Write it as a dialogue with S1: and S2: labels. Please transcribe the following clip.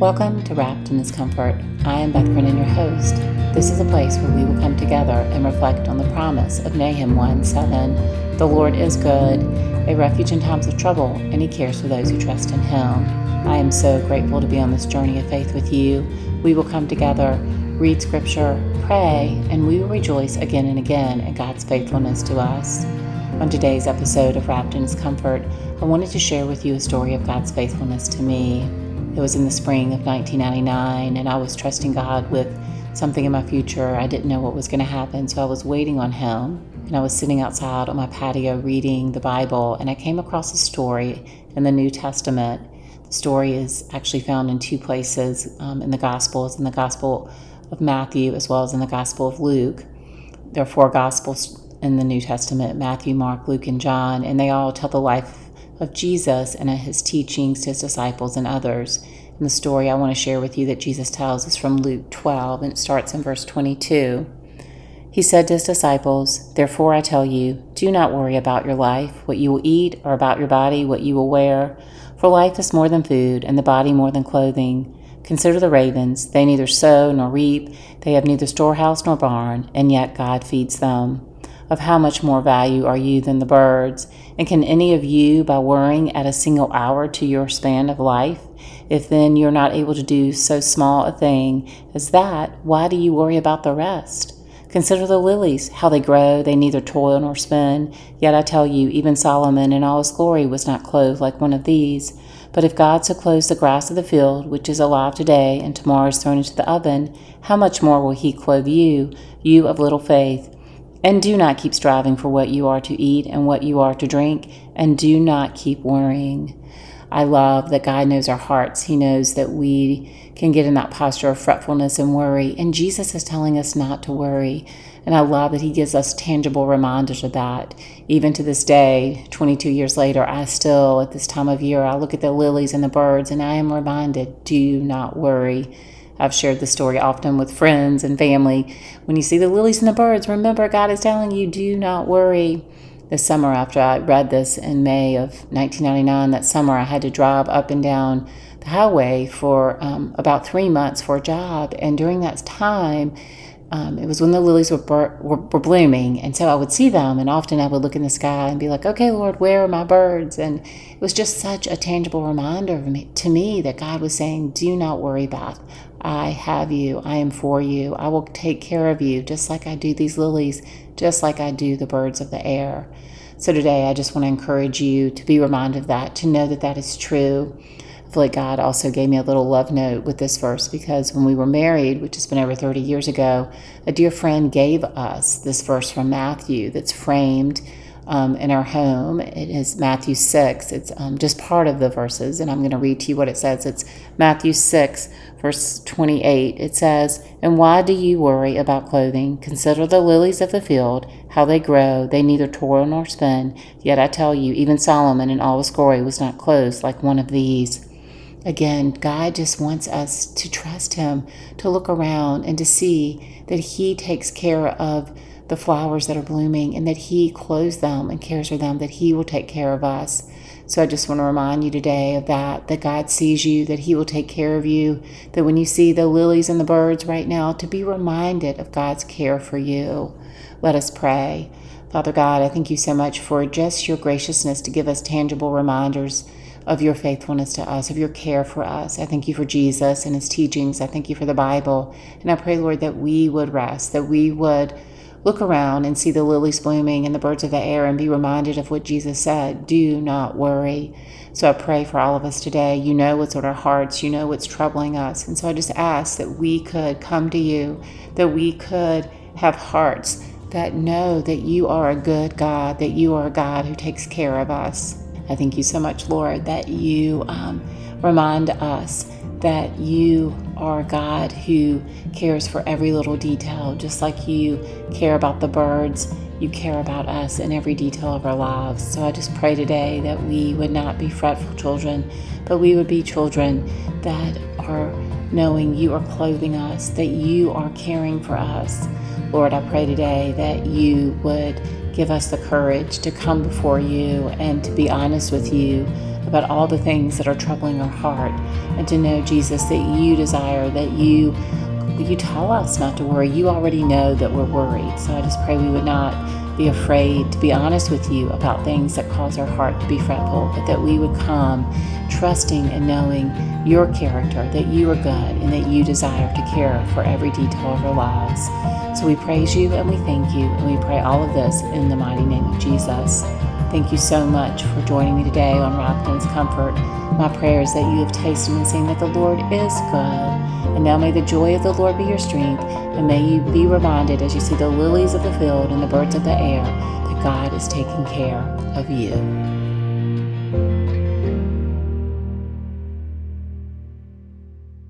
S1: Welcome to Wrapped in His Comfort. I am Beth Brennan, your host. This is a place where we will come together and reflect on the promise of Nahum 1 7. The Lord is good, a refuge in times of trouble, and He cares for those who trust in Him. I am so grateful to be on this journey of faith with you. We will come together, read Scripture, pray, and we will rejoice again and again at God's faithfulness to us. On today's episode of Wrapped in His Comfort, I wanted to share with you a story of God's faithfulness to me. It was in the spring of 1999, and I was trusting God with something in my future. I didn't know what was going to happen, so I was waiting on Him. And I was sitting outside on my patio reading the Bible, and I came across a story in the New Testament. The story is actually found in two places um, in the Gospels, in the Gospel of Matthew as well as in the Gospel of Luke. There are four Gospels in the New Testament Matthew, Mark, Luke, and John, and they all tell the life of Jesus and his teachings to his disciples and others. And the story I want to share with you that Jesus tells is from Luke 12, and it starts in verse 22. He said to his disciples, Therefore I tell you, do not worry about your life, what you will eat, or about your body, what you will wear. For life is more than food, and the body more than clothing. Consider the ravens. They neither sow nor reap, they have neither storehouse nor barn, and yet God feeds them of how much more value are you than the birds? And can any of you, by worrying, add a single hour to your span of life? If then you're not able to do so small a thing as that, why do you worry about the rest? Consider the lilies, how they grow, they neither toil nor spin. Yet I tell you, even Solomon in all his glory was not clothed like one of these. But if God so clothes the grass of the field, which is alive today and tomorrow is thrown into the oven, how much more will he clothe you, you of little faith? And do not keep striving for what you are to eat and what you are to drink, and do not keep worrying. I love that God knows our hearts. He knows that we can get in that posture of fretfulness and worry. And Jesus is telling us not to worry. And I love that He gives us tangible reminders of that. Even to this day, 22 years later, I still, at this time of year, I look at the lilies and the birds and I am reminded do not worry I've shared the story often with friends and family. When you see the lilies and the birds, remember God is telling you, do not worry. This summer, after I read this in May of 1999, that summer I had to drive up and down the highway for um, about three months for a job. And during that time, um, it was when the lilies were, were, were, blooming. And so I would see them, and often I would look in the sky and be like, okay, Lord, where are my birds? And it was just such a tangible reminder me, to me that God was saying, do not worry about. I have you. I am for you. I will take care of you, just like I do these lilies, just like I do the birds of the air. So today, I just want to encourage you to be reminded of that, to know that that is true I feel like God also gave me a little love note with this verse because when we were married, which has been over 30 years ago, a dear friend gave us this verse from Matthew that's framed um, in our home. It is Matthew 6. It's um, just part of the verses, and I'm going to read to you what it says. It's Matthew 6, verse 28. It says, And why do you worry about clothing? Consider the lilies of the field, how they grow. They neither toil nor spin. Yet I tell you, even Solomon in all his glory was not clothed like one of these. Again, God just wants us to trust Him, to look around and to see that He takes care of the flowers that are blooming and that He clothes them and cares for them, that He will take care of us. So I just want to remind you today of that, that God sees you, that He will take care of you, that when you see the lilies and the birds right now, to be reminded of God's care for you. Let us pray. Father God, I thank you so much for just your graciousness to give us tangible reminders of your faithfulness to us, of your care for us. I thank you for Jesus and his teachings. I thank you for the Bible. And I pray, Lord, that we would rest, that we would look around and see the lilies blooming and the birds of the air and be reminded of what Jesus said do not worry. So I pray for all of us today. You know what's on our hearts, you know what's troubling us. And so I just ask that we could come to you, that we could have hearts that know that you are a good God, that you are a God who takes care of us. I thank you so much, Lord, that you um, remind us that you are God who cares for every little detail, just like you care about the birds. You care about us in every detail of our lives. So I just pray today that we would not be fretful children, but we would be children that are knowing you are clothing us, that you are caring for us. Lord, I pray today that you would give us the courage to come before you and to be honest with you about all the things that are troubling our heart, and to know, Jesus, that you desire, that you you tell us not to worry. You already know that we're worried. So I just pray we would not be afraid to be honest with you about things that cause our heart to be fretful, but that we would come trusting and knowing your character, that you are good and that you desire to care for every detail of our lives. So we praise you and we thank you, and we pray all of this in the mighty name of Jesus. Thank you so much for joining me today on in Comfort. My prayer is that you have tasted and seen that the Lord is good. And now may the joy of the Lord be your strength, and may you be reminded as you see the lilies of the field and the birds of the air that God is taking care of you.